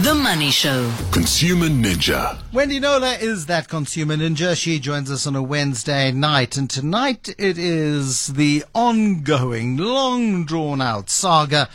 The Money Show. Consumer Ninja. Wendy Knowler is that consumer ninja. She joins us on a Wednesday night, and tonight it is the ongoing, long drawn out saga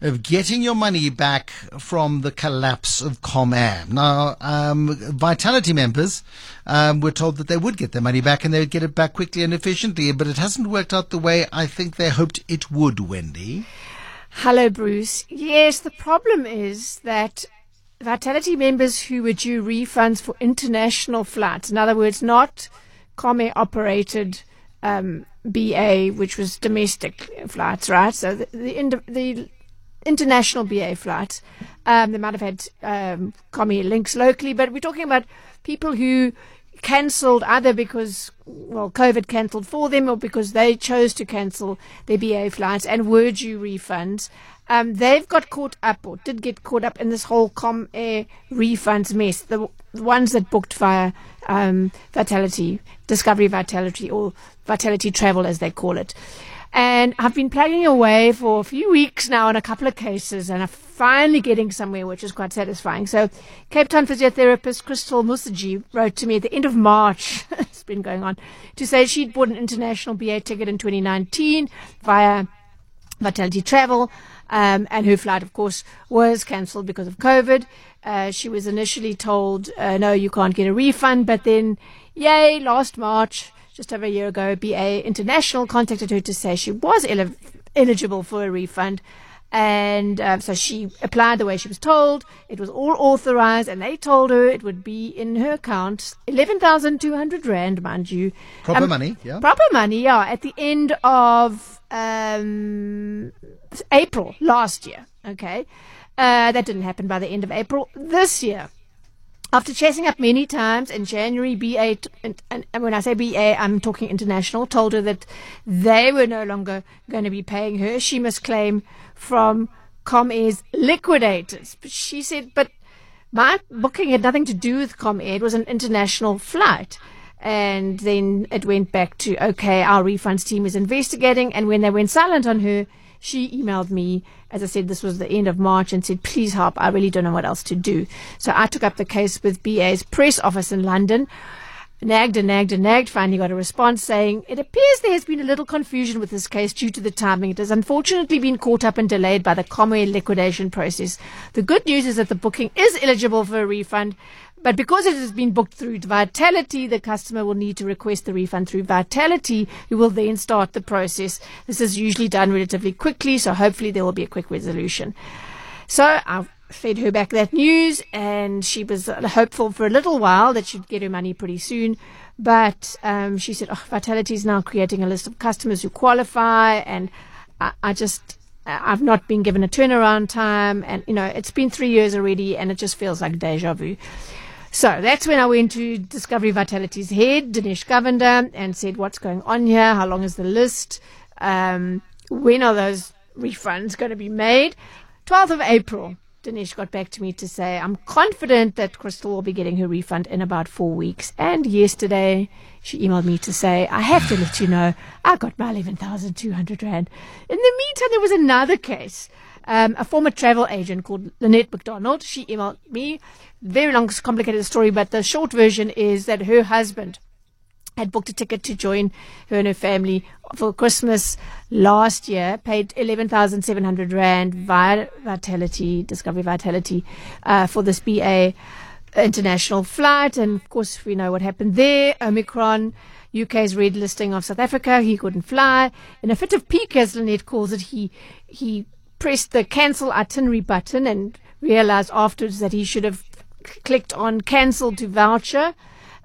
of getting your money back from the collapse of Comair. Now, um, Vitality members um, were told that they would get their money back and they would get it back quickly and efficiently, but it hasn't worked out the way I think they hoped it would, Wendy. Hello, Bruce. Yes, the problem is that Vitality members who were due refunds for international flights, in other words, not Comair operated um, BA, which was domestic flights, right? So the, the, the international BA flights, um, they might have had um, links locally, but we're talking about people who cancelled either because well COVID cancelled for them or because they chose to cancel their BA flights and were due refunds. Um, they've got caught up or did get caught up in this whole Comair refunds mess. The, the ones that booked via um, Vitality, Discovery Vitality, or Vitality Travel as they call it. And I've been plugging away for a few weeks now on a couple of cases, and I'm finally getting somewhere, which is quite satisfying. So, Cape Town physiotherapist Crystal Musaji wrote to me at the end of March, it's been going on, to say she'd bought an international BA ticket in 2019 via Vitality Travel. Um, and her flight, of course, was cancelled because of COVID. Uh, she was initially told, uh, no, you can't get a refund, but then, yay, last March, just over a year ago, BA International contacted her to say she was el- eligible for a refund. And uh, so she applied the way she was told. It was all authorized, and they told her it would be in her account, eleven thousand two hundred rand, mind you. Proper um, money, yeah. Proper money, yeah. At the end of um, April last year. Okay, uh, that didn't happen by the end of April this year. After chasing up many times in January, BA, t- and, and, when I say BA, I'm talking international, told her that they were no longer going to be paying her. She must claim from Comair's liquidators. But she said, but my booking had nothing to do with Comair. It was an international flight. And then it went back to, okay, our refunds team is investigating. And when they went silent on her, she emailed me, as I said, this was the end of March, and said, please help. I really don't know what else to do. So I took up the case with BA's press office in London. Nagged and nagged and nagged, finally got a response saying, It appears there has been a little confusion with this case due to the timing. It has unfortunately been caught up and delayed by the Comair liquidation process. The good news is that the booking is eligible for a refund, but because it has been booked through Vitality, the customer will need to request the refund through Vitality, who will then start the process. This is usually done relatively quickly, so hopefully there will be a quick resolution. So I fed her back that news, and she was hopeful for a little while that she'd get her money pretty soon. But um, she said, oh, Vitality is now creating a list of customers who qualify, and I, I just I've not been given a turnaround time, and you know it's been three years already, and it just feels like deja vu. So that's when I went to Discovery Vitality's head, Dinesh Govender, and said, What's going on here? How long is the list? Um, when are those refunds going to be made? 12th of April, Dinesh got back to me to say, I'm confident that Crystal will be getting her refund in about four weeks. And yesterday, she emailed me to say, I have to let you know, I got my 11,200 Rand. In the meantime, there was another case um, a former travel agent called Lynette McDonald. She emailed me. Very long, complicated story, but the short version is that her husband had booked a ticket to join her and her family for Christmas last year, paid 11,700 Rand via Vitality, Discovery Vitality, uh, for this BA international flight. And of course, we know what happened there. Omicron. UK's red listing of South Africa. He couldn't fly. In a fit of pique, as Lynette calls it, he he pressed the cancel itinerary button and realized afterwards that he should have clicked on cancel to voucher.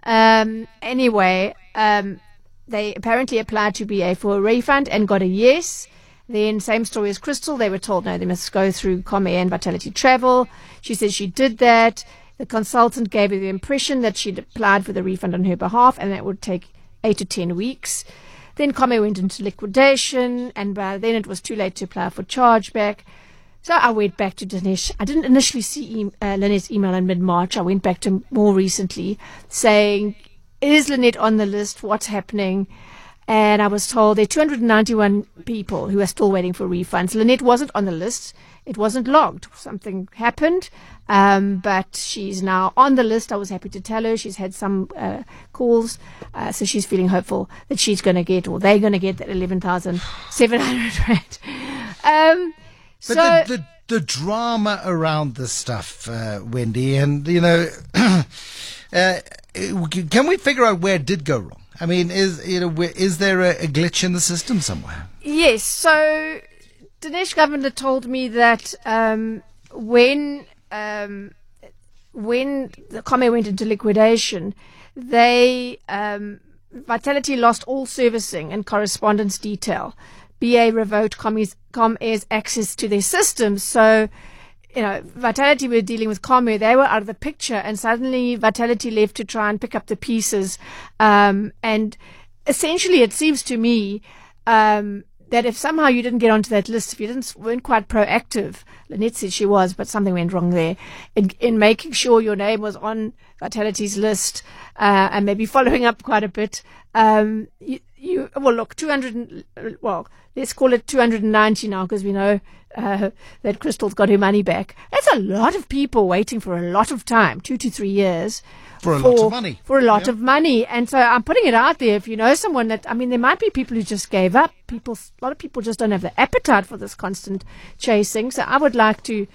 Um, anyway, um, they apparently applied to BA for a refund and got a yes. Then, same story as Crystal. They were told no, they must go through Comair and Vitality Travel. She says she did that. The consultant gave her the impression that she'd applied for the refund on her behalf and that would take eight to ten weeks. Then Comair went into liquidation, and by then it was too late to apply for chargeback. So I went back to Dinesh. I didn't initially see e- uh, Lynette's email in mid March. I went back to more recently saying, Is Lynette on the list? What's happening? And I was told there are 291 people who are still waiting for refunds. Lynette wasn't on the list. It wasn't logged. Something happened, um, but she's now on the list. I was happy to tell her she's had some uh, calls, uh, so she's feeling hopeful that she's going to get, or they're going to get that 11,700 rand. Um, But so the, the the drama around this stuff, uh, Wendy, and you know, uh, can we figure out where it did go wrong? I mean, is you know, is there a, a glitch in the system somewhere? Yes. So, Dinesh Govender told me that um, when um, when the Comair went into liquidation, they um, Vitality lost all servicing and correspondence detail. BA revoked Comair's, Comair's access to their system, So, you know, Vitality were dealing with Comair. They were out of the picture, and suddenly Vitality left to try and pick up the pieces. Um, and essentially, it seems to me um, that if somehow you didn't get onto that list, if you didn't weren't quite proactive, Lynette said she was, but something went wrong there in, in making sure your name was on Vitality's list uh, and maybe following up quite a bit. Um, you, you well look 200 well let's call it 290 now because we know uh, that Crystal's got her money back. That's a lot of people waiting for a lot of time, two to three years. For a lot of money. For a lot Yeah. of money. And so I'm putting it out there. If you know someone that, I mean, there might be people who just gave up. People, a lot of people just don't have the appetite for this constant chasing. So I would like to,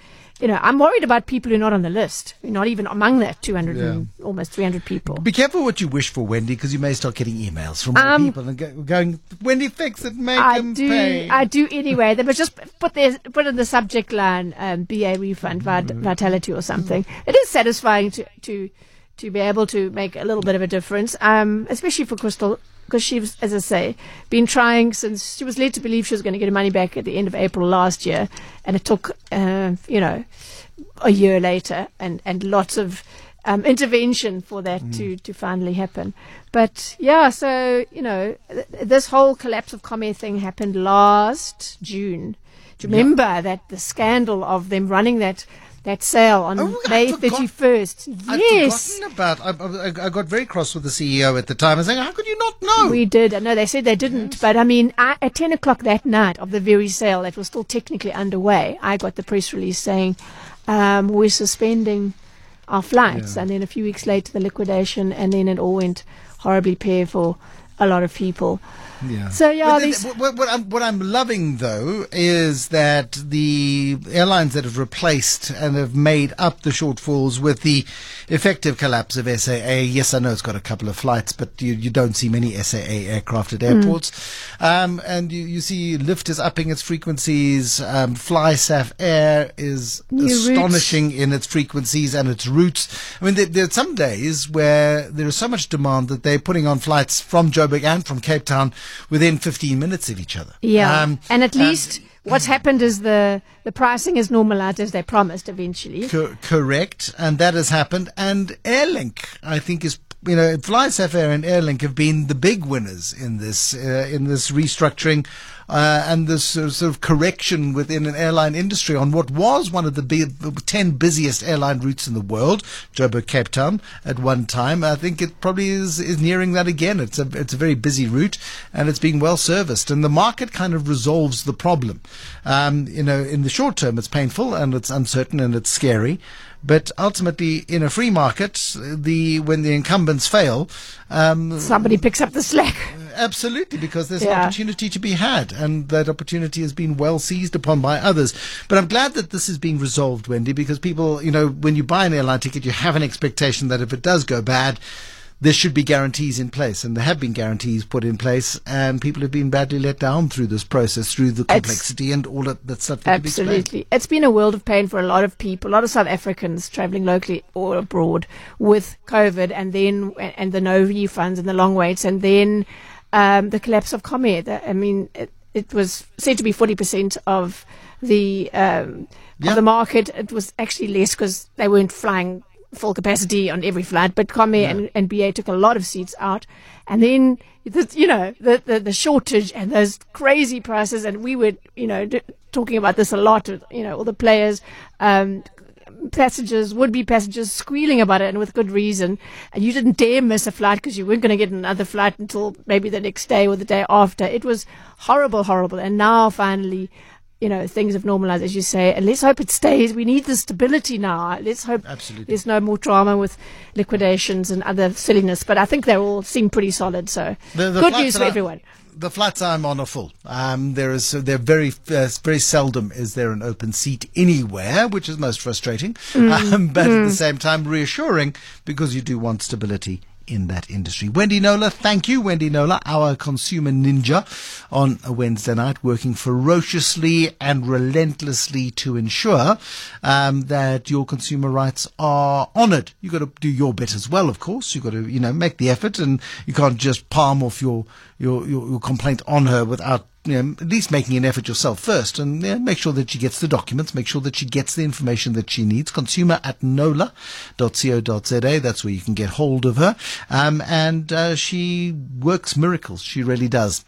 you know, I'm worried about people who are not on the list, who are not even among that 200 and almost 300 people. Be careful what you wish for, Wendy, because you may start getting emails from Um, people and go, going, Wendy, fix it, make I them do, pay. I do anyway. They must just put their, put in the subject line, um, BA refund, Mm-hmm. vitality or something. It is satisfying to, to, to be able to make a little bit of a difference, um, especially for Crystal, because she was, as I say, been trying since she was led to believe she was going to get her money back at the end of April last year, and it took, uh, you know, a year later, and and lots of um, intervention for that Mm. to to finally happen. But yeah, so you know, th- this whole collapse of Comair thing happened last June. Do you remember that the scandal of them running that that sale on Oh, May thirty first? I'd Yes. forgotten about. I, I, I got very cross with the CEO at the time and saying, "How could you not know?" We did. I know they said they didn't, but I mean, I, at 10 o'clock that night of the very sale that was still technically underway, I got the press release saying um, we're suspending our flights. And then a few weeks later, the liquidation, and then it all went horribly pear for a lot of people. Yeah. So, yeah, these- what, what, I'm, what I'm loving though is that the airlines that have replaced and have made up the shortfalls with the effective collapse of SAA. Yes, I know it's got a couple of flights, but you, you don't see many SAA aircraft at airports. Um, and you, you see Lift is upping its frequencies. Um, FlySafair is New routes. astonishing in its frequencies and its routes. I mean, there, there are some days where there is so much demand that they're putting on flights from Joburg and from Cape Town within 15 minutes of each other. Yeah, Um, and at least what's happened is the the pricing is normalized as they promised eventually. Co- correct, and that has happened. And Airlink, I think, is you know, FlySafair Air and Airlink have been the big winners in this uh, in this restructuring uh, and this sort of, sort of correction within an airline industry on what was one of the big, ten busiest airline routes in the world, Joburg Cape Town, at one time. I think it probably is is nearing that again. It's a it's a very busy route, and it's being well serviced, and the market kind of resolves the problem. Um, you know, in the short term, it's painful and it's uncertain and it's scary. But ultimately, in a free market, the when the incumbents fail, um, Somebody picks up the slack. Absolutely, because there's an opportunity to be had, and that opportunity has been well seized upon by others. But I'm glad that this is being resolved, Wendy, because people, you know, when you buy an airline ticket, you have an expectation that if it does go bad, there should be guarantees in place, and there have been guarantees put in place, and people have been badly let down through this process, through the complexity and all that, that stuff. that. Absolutely. It's been a world of pain for a lot of people, a lot of South Africans traveling locally or abroad with COVID and then, and the no refunds and the long waits and then, um, the collapse of Comair. The- I mean, it, it was said to be 40% of the, um, Yeah. of the market. It was actually less because they weren't flying full capacity on every flight, but Comair and, and BA took a lot of seats out. And then, the, you know, the, the, the shortage and those crazy prices. And we were, you know, d- talking about this a lot with, you know, all the players, um, passengers, would-be passengers, squealing about it, and with good reason. And you didn't dare miss a flight because you weren't going to get another flight until maybe the next day or the day after. It was horrible, horrible. And now finally, you know, things have normalized, as you say, and let's hope it stays. We need the stability now. Let's hope Absolutely. there's no more drama with liquidations and other silliness. But I think they all seem pretty solid. So The- the good news for I- everyone. The flats I'm on are full. Um, there is there very uh, very seldom is there an open seat anywhere, which is most frustrating, um, but at the same time reassuring because you do want stability in that industry. Wendy Knowler, thank you, Wendy Knowler, our consumer ninja, on a Wednesday night, working ferociously and relentlessly to ensure um, that your consumer rights are honoured. You've got to do your bit as well, of course. You've got to, you know, make the effort, and you can't just palm off your your, your, your complaint on her without you know, at least making an effort yourself first and you know, make sure that she gets the documents, make sure that she gets the information that she needs. Consumer at knowler.co.za. That's where you can get hold of her. Um, and uh, she works miracles. She really does.